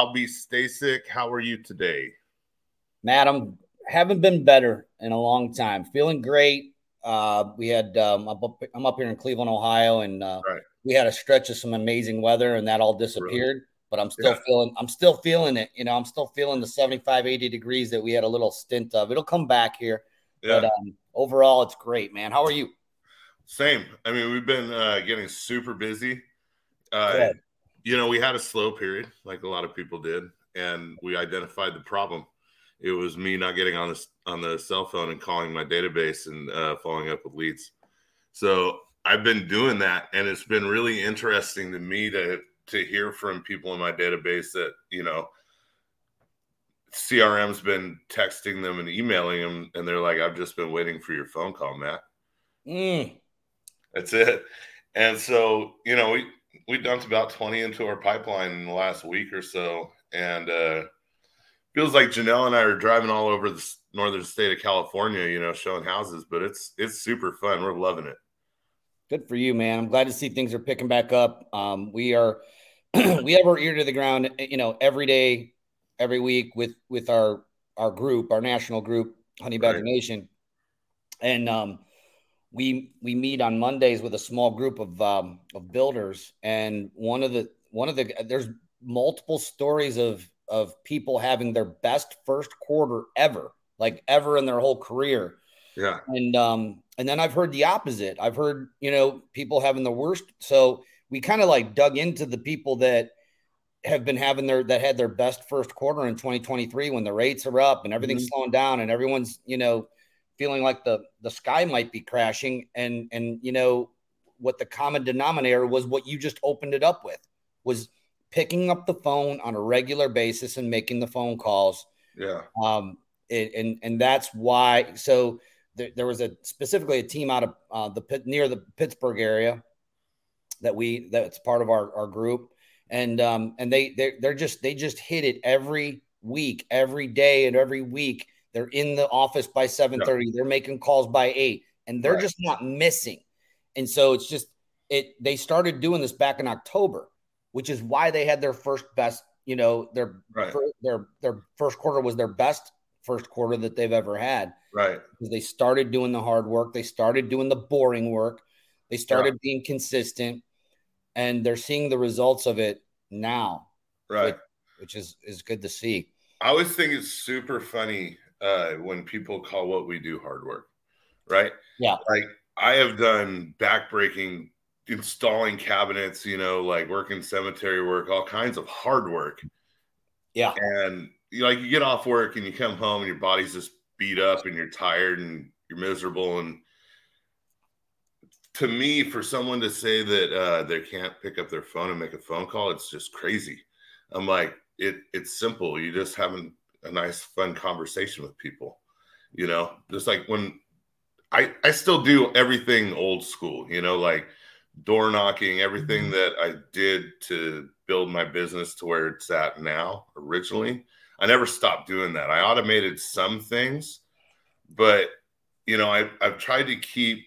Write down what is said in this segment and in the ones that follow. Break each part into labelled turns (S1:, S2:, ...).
S1: Up, Albie Stasic? How are you today?
S2: Matt, I'm haven't been better in a long time. Feeling great. Uh, we had um, I'm, up, I'm up here in Cleveland, Ohio, and uh, right. we had a stretch of some amazing weather, and that all disappeared. Really? But I'm still yeah. feeling I'm still feeling it. You know, I'm still feeling the 75, 80 degrees that we had a little stint of. It'll come back here. Yeah. But um, overall, it's great, man. How are you?
S1: Same. I mean, we've been uh, getting super busy. Uh, you know, we had a slow period, like a lot of people did, and we identified the problem. It was me not getting on the on the cell phone and calling my database and uh, following up with leads. So I've been doing that, and it's been really interesting to me to to hear from people in my database that you know CRM's been texting them and emailing them, and they're like, "I've just been waiting for your phone call, Matt."
S2: Mm.
S1: That's it. And so, you know, we we dumped about 20 into our pipeline in the last week or so. And uh feels like Janelle and I are driving all over the northern state of California, you know, showing houses, but it's it's super fun. We're loving it.
S2: Good for you, man. I'm glad to see things are picking back up. Um, we are we have our ear to the ground, you know, every day, every week with with our our group, our national group, Honey Badger right. Nation. And um we we meet on Mondays with a small group of um, of builders, and one of the one of the there's multiple stories of of people having their best first quarter ever, like ever in their whole career.
S1: Yeah,
S2: and um and then I've heard the opposite. I've heard you know people having the worst. So we kind of like dug into the people that have been having their that had their best first quarter in 2023 when the rates are up and everything's mm-hmm. slowing down and everyone's you know feeling like the the sky might be crashing and and you know what the common denominator was what you just opened it up with was picking up the phone on a regular basis and making the phone calls.
S1: Yeah.
S2: Um it, and and that's why so there, there was a specifically a team out of uh, the pit near the pittsburgh area that we that's part of our, our group. And um and they they're, they're just they just hit it every week every day and every week they're in the office by 7:30. Yeah. They're making calls by 8 and they're right. just not missing. And so it's just it they started doing this back in October, which is why they had their first best, you know, their right. fir- their their first quarter was their best first quarter that they've ever had.
S1: Right.
S2: Because they started doing the hard work, they started doing the boring work, they started yeah. being consistent and they're seeing the results of it now.
S1: Right.
S2: Which, which is is good to see.
S1: I always think it's super funny uh, when people call what we do hard work, right?
S2: Yeah.
S1: Like I have done backbreaking installing cabinets, you know, like working cemetery work, all kinds of hard work.
S2: Yeah.
S1: And you like you get off work and you come home and your body's just beat up and you're tired and you're miserable. And to me, for someone to say that uh, they can't pick up their phone and make a phone call, it's just crazy. I'm like, it it's simple. You just haven't a nice fun conversation with people you know? Just like when i i still do everything old school you know like door knocking everything mm-hmm. that i did to build my business to where it's at now originally. I never stopped doing that. I automated some things but you know I, i've tried to keep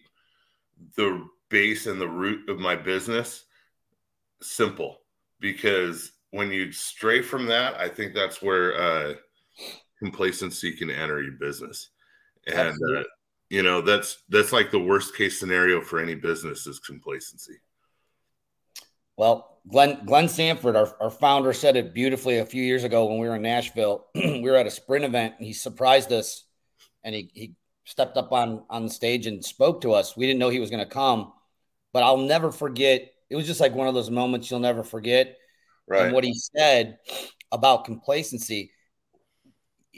S1: the base and the root of my business simple because when you stray from that i think that's where uh complacency can enter your business. And uh, you know that's that's like the worst case scenario for any business is complacency.
S2: Well glenn glenn sanford our, our founder said it beautifully a few years ago when we were in nashville. We were at a sprint event and he surprised us and he, he stepped up on on the stage and spoke to us. We didn't know he was going to come but i'll never forget it was just like one of those moments you'll never forget.
S1: Right.
S2: and what he said about complacency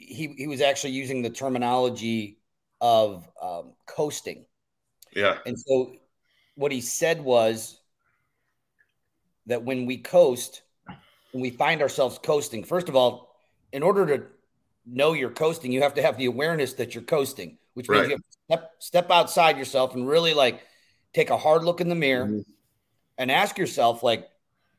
S2: he he was actually using the terminology of um, coasting.
S1: Yeah.
S2: And so what he said was that when we coast, when we find ourselves coasting, first of all, in order to know you're coasting, you have to have the awareness that you're coasting, which means right. you have to step step outside yourself and really like take a hard look in the mirror mm-hmm. and ask yourself like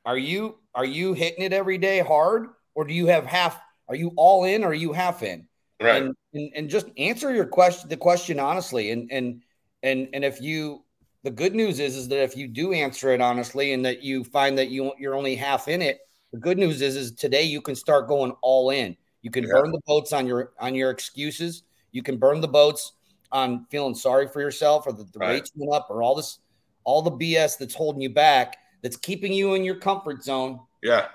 S2: are you are you hitting it every day hard or do you have half are you all in or are you half in?
S1: Right.
S2: And, and, and just answer your question, the question honestly. And, and, and, and if you, the good news is, is that if you do answer it honestly and that you find that you, you're only half in it, the good news is, is today you can start going all in. You can yeah. burn the boats on your on your excuses. You can burn the boats on feeling sorry for yourself or the, the right. rates went up or all this, all the BS that's holding you back, that's keeping you in your comfort zone.
S1: Yeah.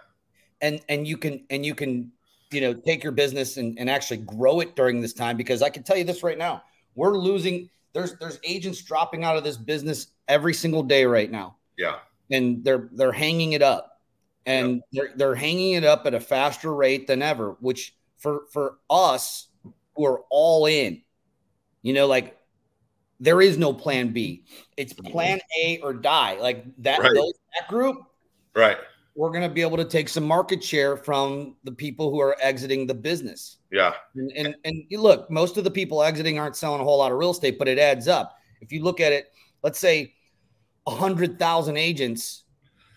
S2: And and you can and you can, you know, take your business and, and actually grow it during this time because I can tell you this right now. We're losing there's there's agents dropping out of this business every single day right now.
S1: Yeah.
S2: And they're they're hanging it up. And they're they're hanging it up at a faster rate than ever, which for for us who are all in, you know, like there is no plan B. It's mm-hmm. plan A or die. Like that, right. those, that group.
S1: Right.
S2: We're going to be able to take some market share from the people who are exiting the business.
S1: Yeah.
S2: And, and, and look, most of the people exiting aren't selling a whole lot of real estate, but it adds up. If you look at it, let's say a hundred thousand agents,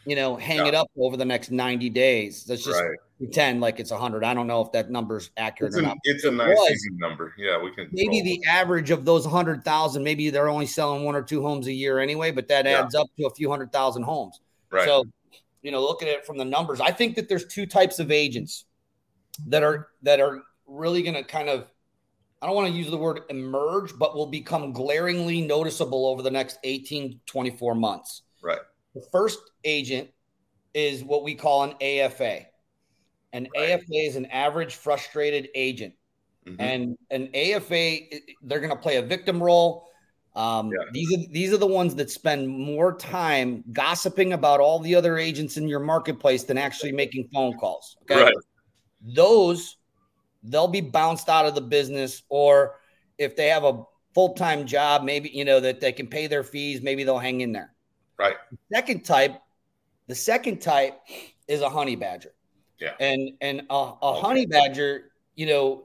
S2: you know, hang yeah. it up over the next 90 days. That's just right pretend like it's 100. I don't know if that number's accurate
S1: it's or
S2: not.
S1: It's a nice number. Yeah, we can.
S2: Maybe the average of those 100,000, maybe they're only selling one or two homes a year anyway, but that yeah. adds up to a few hundred thousand homes.
S1: Right.
S2: So, you know, looking at it from the numbers, I think that there's two types of agents that are that are really going to kind of I don't want to use the word emerge, but will become glaringly noticeable over the next 18, 24 months.
S1: Right.
S2: The first agent is what we call an AFA. An right. AFA is an average frustrated agent. Mm-hmm. And an AFA, they're going to play a victim role. Um, yeah. These are these are the ones that spend more time gossiping about all the other agents in your marketplace than actually making phone calls. Okay, right. those they'll be bounced out of the business, or if they have a full time job, maybe you know that they can pay their fees, maybe they'll hang in there.
S1: Right.
S2: The second type, the second type is a honey badger.
S1: Yeah.
S2: And and a, a okay. honey badger, you know,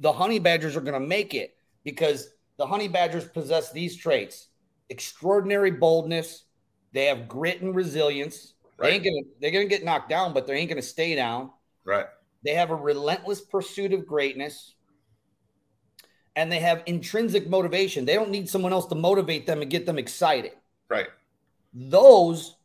S2: the honey badgers are going to make it because the honey badgers possess these traits: extraordinary boldness. They have grit and resilience. Right. They ain't gonna they're gonna get knocked down, but they ain't gonna stay down.
S1: Right.
S2: They have a relentless pursuit of greatness. And they have intrinsic motivation. They don't need someone else to motivate them and get them excited.
S1: Right.
S2: Those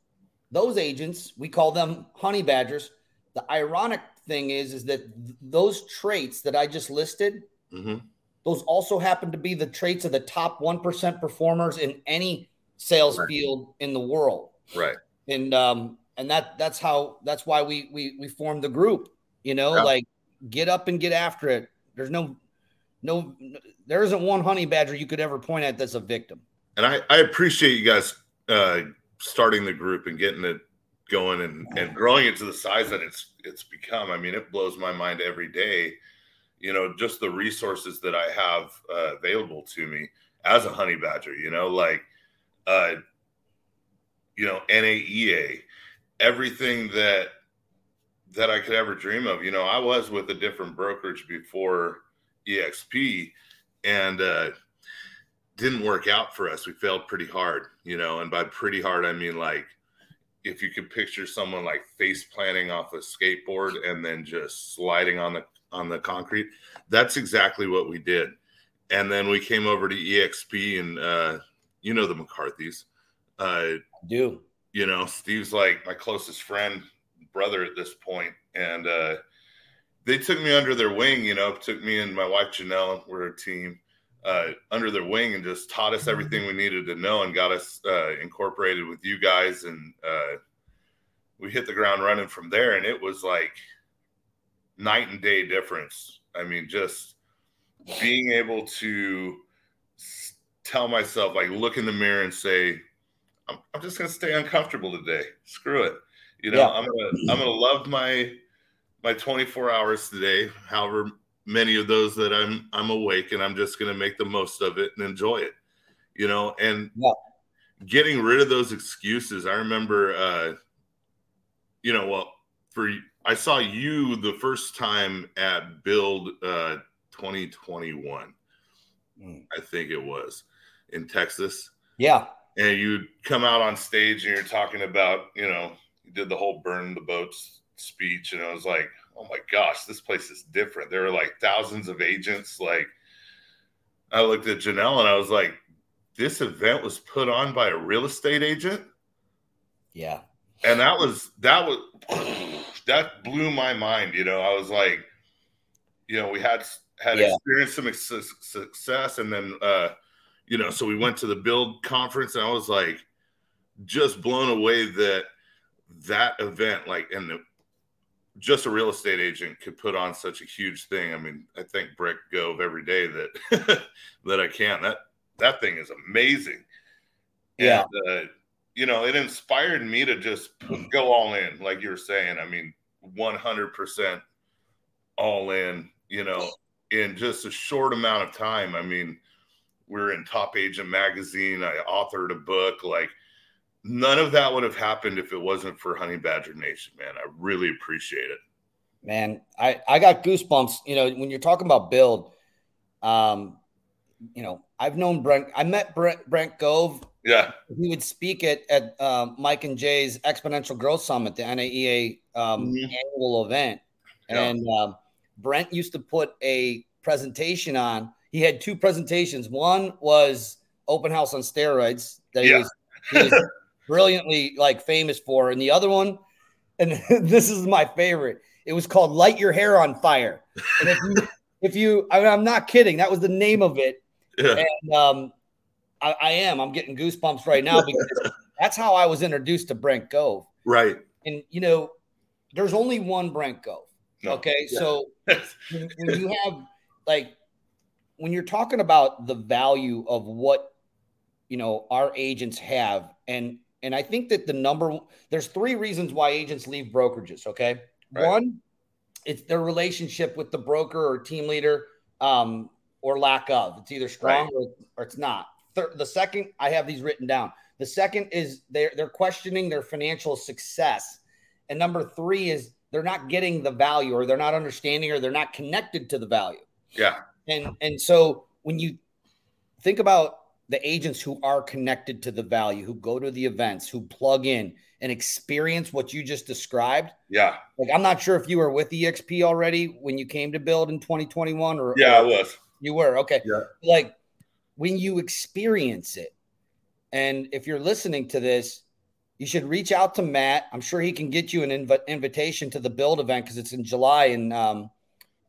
S2: those agents, we call them honey badgers, the ironic thing is, is that th- those traits that I just listed, mm-hmm. Those also happen to be the traits of the top one percent performers in any sales right. field in the world.
S1: Right.
S2: And um, and that that's how that's why we we we formed the group. You know, yeah. like get up and get after it. There's no no there isn't one honey badger you could ever point at that's a victim.
S1: And I, I appreciate you guys uh, starting the group and getting it going and, and growing it to the size that it's it's become. I mean, it blows my mind every day. You know, just the resources that I have uh, available to me as a honey badger. You know, like uh, you know NAEA, everything that that I could ever dream of. You know, I was with a different brokerage before EXP, and uh, didn't work out for us. We failed pretty hard. You know, and by pretty hard I mean like if you could picture someone like face planting off a skateboard and then just sliding on the on the concrete. That's exactly what we did. And then we came over to exp and uh you know the mccarthys. Uh
S2: do.
S1: you know steve's like my closest friend brother at this point and uh they took me under their wing you know took me and my wife janelle we're a team uh, under their wing and just taught us everything we needed to know and got us uh, incorporated with you guys. And uh, we hit the ground running from there. And it was like night and day difference i mean just being able to tell myself like look in the mirror and say i'm, I'm just going to stay uncomfortable today screw it you know yeah. i'm going to i'm going to love my my 24 hours today however many of those that I'm I'm awake and I'm just going to make the most of it and enjoy it. You know, and yeah. getting rid of those excuses. I remember uh you know, well, for I saw you the first time at Build uh 2021. Mm. I think it was in Texas.
S2: Yeah.
S1: And you'd come out on stage and you're talking about, you know, you did the whole burn the boats speech and I was like, oh my gosh, this place is different. There are like thousands of agents. Like, I looked at Janelle and I was like, this event was put on by a real estate agent.
S2: Yeah.
S1: And that was, that was, that blew my mind. You know, I was like, you know, we had had yeah. experienced some success, and then uh, you know, so we went to the build conference, and I was like, just blown away that that event, like, and the, just a real estate agent could put on such a huge thing. I mean, I thank Brent Gove every day that that I can. That that thing is amazing.
S2: Yeah.
S1: And, uh, you know, it inspired me to just go all in, like you're saying. I mean, 100% all in, you know, in just a short amount of time. I mean, we're in Top Agent magazine. I authored a book. Like, none of that would have happened if it wasn't for Honey Badger Nation, man. I really appreciate it.
S2: Man, I, I got goosebumps. You know, when you're talking about build, um, you know, I've known Brent. I met Brent, Brent Gove.
S1: Yeah,
S2: he would speak at at uh, Mike and Jay's Exponential Growth Summit, the NAEA um, mm-hmm. annual event, yeah. and um, Brent used to put a presentation on. He had two presentations. One was open house on steroids that he, yeah. was, he was brilliantly like famous for, and the other one, and this is my favorite. It was called "Light Your Hair on Fire." And if you, if you, I mean, I'm not kidding. That was the name of it. Yeah. And um, I, I am. I'm getting goosebumps right now because that's how I was introduced to Brent Gove.
S1: Right.
S2: And you know, there's only one Brent Gove. No. Okay, yeah. so when, when you have like when you're talking about the value of what you know our agents have and and I think that the number there's three reasons why agents leave brokerages. Okay, right. one, it's their relationship with the broker or team leader, um, or lack of. It's either strong right. or, or it's not. Third, the second, I have these written down. The second is they're they're questioning their financial success, and number three is they're not getting the value, or they're not understanding, or they're not connected to the value.
S1: Yeah,
S2: and and so when you think about the agents who are connected to the value, who go to the events, who plug in and experience what you just described.
S1: Yeah.
S2: Like I'm not sure if you were with EXP already when you came to build in 2021 or
S1: Yeah,
S2: or,
S1: I was.
S2: You were. Okay.
S1: Yeah.
S2: Like when you experience it and if you're listening to this, you should reach out to Matt. I'm sure he can get you an inv- invitation to the build event because it's in July in um,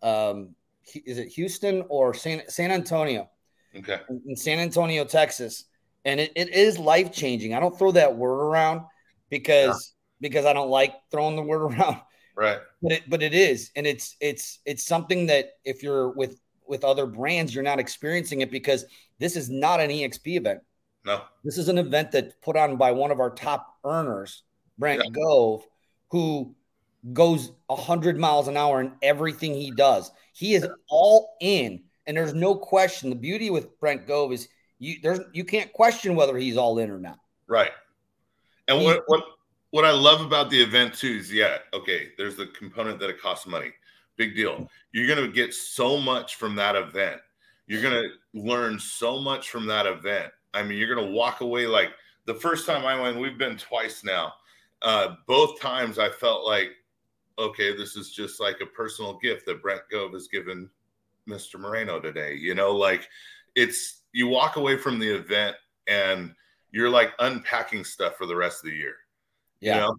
S2: um, is it Houston or San, San Antonio?
S1: Okay.
S2: In San Antonio, Texas. And it, it is life changing. I don't throw that word around because yeah. because I don't like throwing the word around.
S1: Right.
S2: But it but it is. And it's it's it's something that if you're with with other brands, you're not experiencing it because this is not an EXP event.
S1: No.
S2: This is an event that's put on by one of our top earners, Brent yeah. Gove, who goes 100 miles an hour in everything he does. He is all in and there's no question. The beauty with Brent Gove is you there's you can't question whether he's all in or not.
S1: Right. And what what what I love about the event too is yeah, okay, there's the component that it costs money. Big deal. You're gonna get so much from that event. You're gonna learn so much from that event. I mean, you're gonna walk away like the first time I went, we've been twice now. Uh, both times I felt like, okay, this is just like a personal gift that Brent Gove has given Mr. Moreno today. You know, like it's you walk away from the event and you're like unpacking stuff for the rest of the year.
S2: Yeah. You know?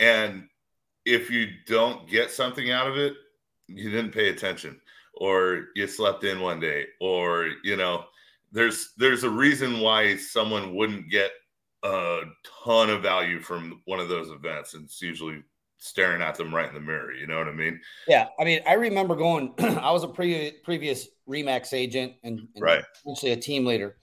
S1: And if you don't get something out of it, you didn't pay attention or you slept in one day or you know there's there's a reason why someone wouldn't get a ton of value from one of those events and it's usually staring at them right in the mirror. You know what I mean?
S2: Yeah. I mean, I remember going, I was a pre- previous Remax agent and, and
S1: right.
S2: essentially a team leader.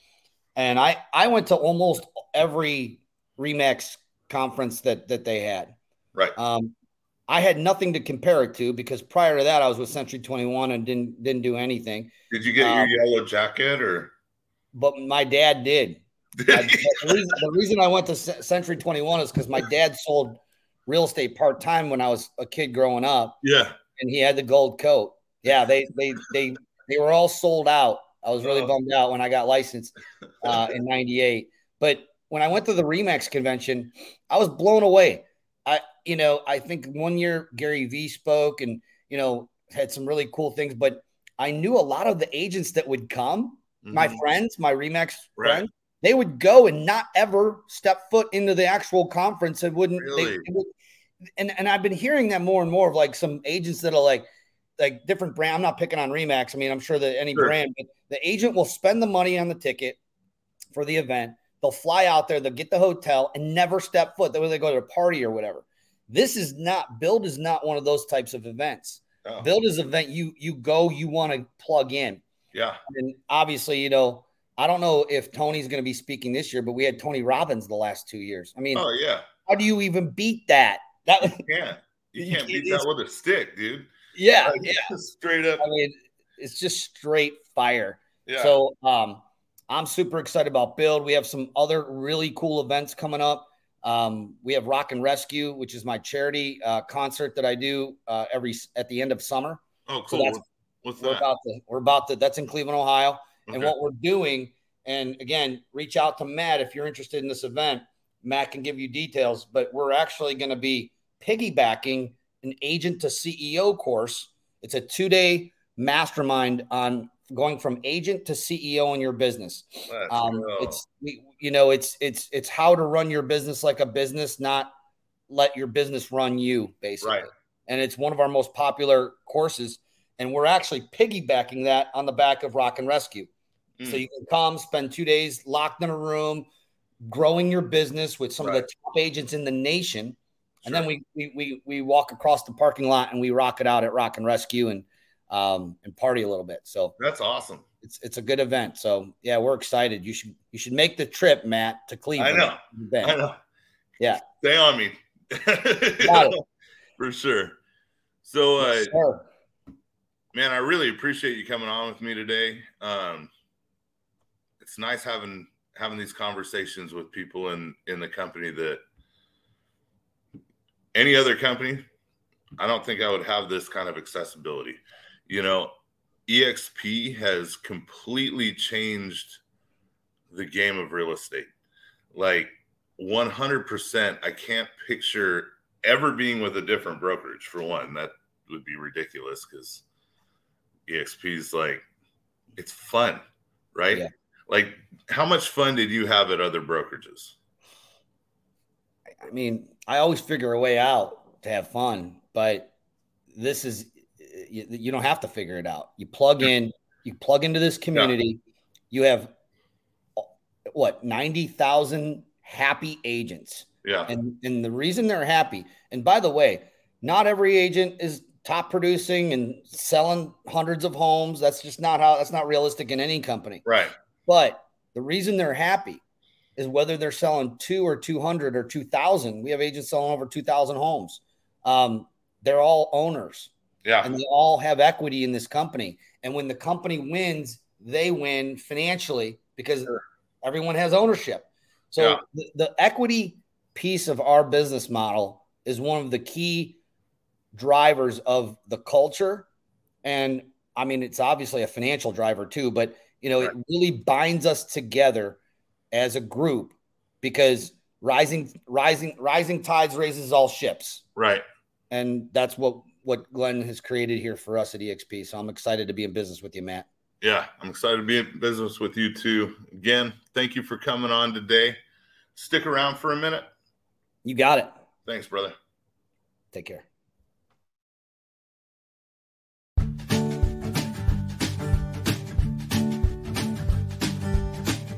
S2: And I, I went to almost every Remax conference that, that they had.
S1: Right.
S2: Um, I had nothing to compare it to because prior to that I was with Century 21 and didn't didn't do anything.
S1: Did you get um, your yellow jacket or?
S2: But my dad did. I, the, reason, the, reason, I went to Century 21 is because my dad sold real estate part time when I was a kid growing up.
S1: Yeah.
S2: And he had the gold coat. Yeah, they they they they were all sold out. I was really oh. bummed out when I got licensed uh, in '98. But when I went to the Remax convention, I was blown away. I, you know, I think one year Gary Vee spoke and you know had some really cool things, but I knew a lot of the agents that would come. Mm-hmm. My friends, my Remax right. friends, they would go and not ever step foot into the actual conference. It wouldn't. Really? They, would, and and I've been hearing that more and more of like some agents that are like like different brand. I'm not picking on Remax. I mean, I'm sure that any sure. brand, but the agent will spend the money on the ticket for the event. They'll fly out there, they'll get the hotel and never step foot. That way they go to a party or whatever. This is not build is not one of those types of events. Oh. Build is an event you you go, you want to plug in.
S1: Yeah.
S2: And obviously, you know, I don't know if Tony's going to be speaking this year, but we had Tony Robbins the last two years. I mean,
S1: oh yeah.
S2: How do you even beat that? That
S1: you can't. You can't beat that with a stick, dude.
S2: Yeah, like, yeah.
S1: Straight up.
S2: I mean, it's just straight fire. Yeah. So um I'm super excited about Build. We have some other really cool events coming up. Um, we have Rock and Rescue, which is my charity uh, concert that I do uh, every at the end of summer.
S1: Oh, cool. So What's
S2: we're About to, we're about to. That's in Cleveland, Ohio. Okay. And what we're doing, and again, reach out to Matt if you're interested in this event. Matt can give you details, but we're actually going to be piggybacking an agent to CEO course. It's a two day mastermind on going from agent to CEO in your business. Um, it's you know it's it's it's how to run your business like a business, not let your business run you, basically. Right. And it's one of our most popular courses, and we're actually piggybacking that on the back of Rock and Rescue. Mm. So you can come spend two days locked in a room, growing your business with some right. of the top agents in the nation. Sure. And then we, we we we walk across the parking lot and we rock it out at Rock and Rescue and um, and party a little bit. So
S1: that's awesome.
S2: It's it's a good event. So yeah, we're excited. You should you should make the trip, Matt, to Cleveland.
S1: I know. I know.
S2: Yeah.
S1: Stay on me. For sure. So uh, man, I really appreciate you coming on with me today. Um, it's nice having having these conversations with people in in the company that any other company I don't think I would have this kind of accessibility you know, EXP has completely changed the game of real estate. Like 100%, I can't picture ever being with a different brokerage for one. That would be ridiculous because EXP is like, it's fun, right? Yeah. Like, how much fun did you have at other brokerages?
S2: I mean, I always figure a way out to have fun, but this is you, you don't have to figure it out. You plug in, you plug into this community. Yeah. You have what ninety thousand happy agents.
S1: Yeah,
S2: and and the reason they're happy. And by the way, not every agent is top producing and selling hundreds of homes. That's just not how. That's not realistic in any company.
S1: Right.
S2: But the reason they're happy is whether they're selling two or 200 or 2000 we have agents selling over 2000 homes um, they're all owners
S1: yeah.
S2: And they all have equity in this company. And when the company wins, they win financially because sure. everyone has ownership. So yeah. the, the equity piece of our business model is one of the key drivers of the culture. And I mean, it's obviously a financial driver too, but you know, right. it really binds us together as a group because rising, rising, rising tides raises all ships.
S1: Right.
S2: And that's what what Glenn has created here for us at EXP. So I'm excited to be in business with you, Matt.
S1: Yeah, I'm excited to be in business with you too. Again, thank you for coming on today. Stick around for a minute.
S2: You got it.
S1: Thanks, brother.
S2: Take care.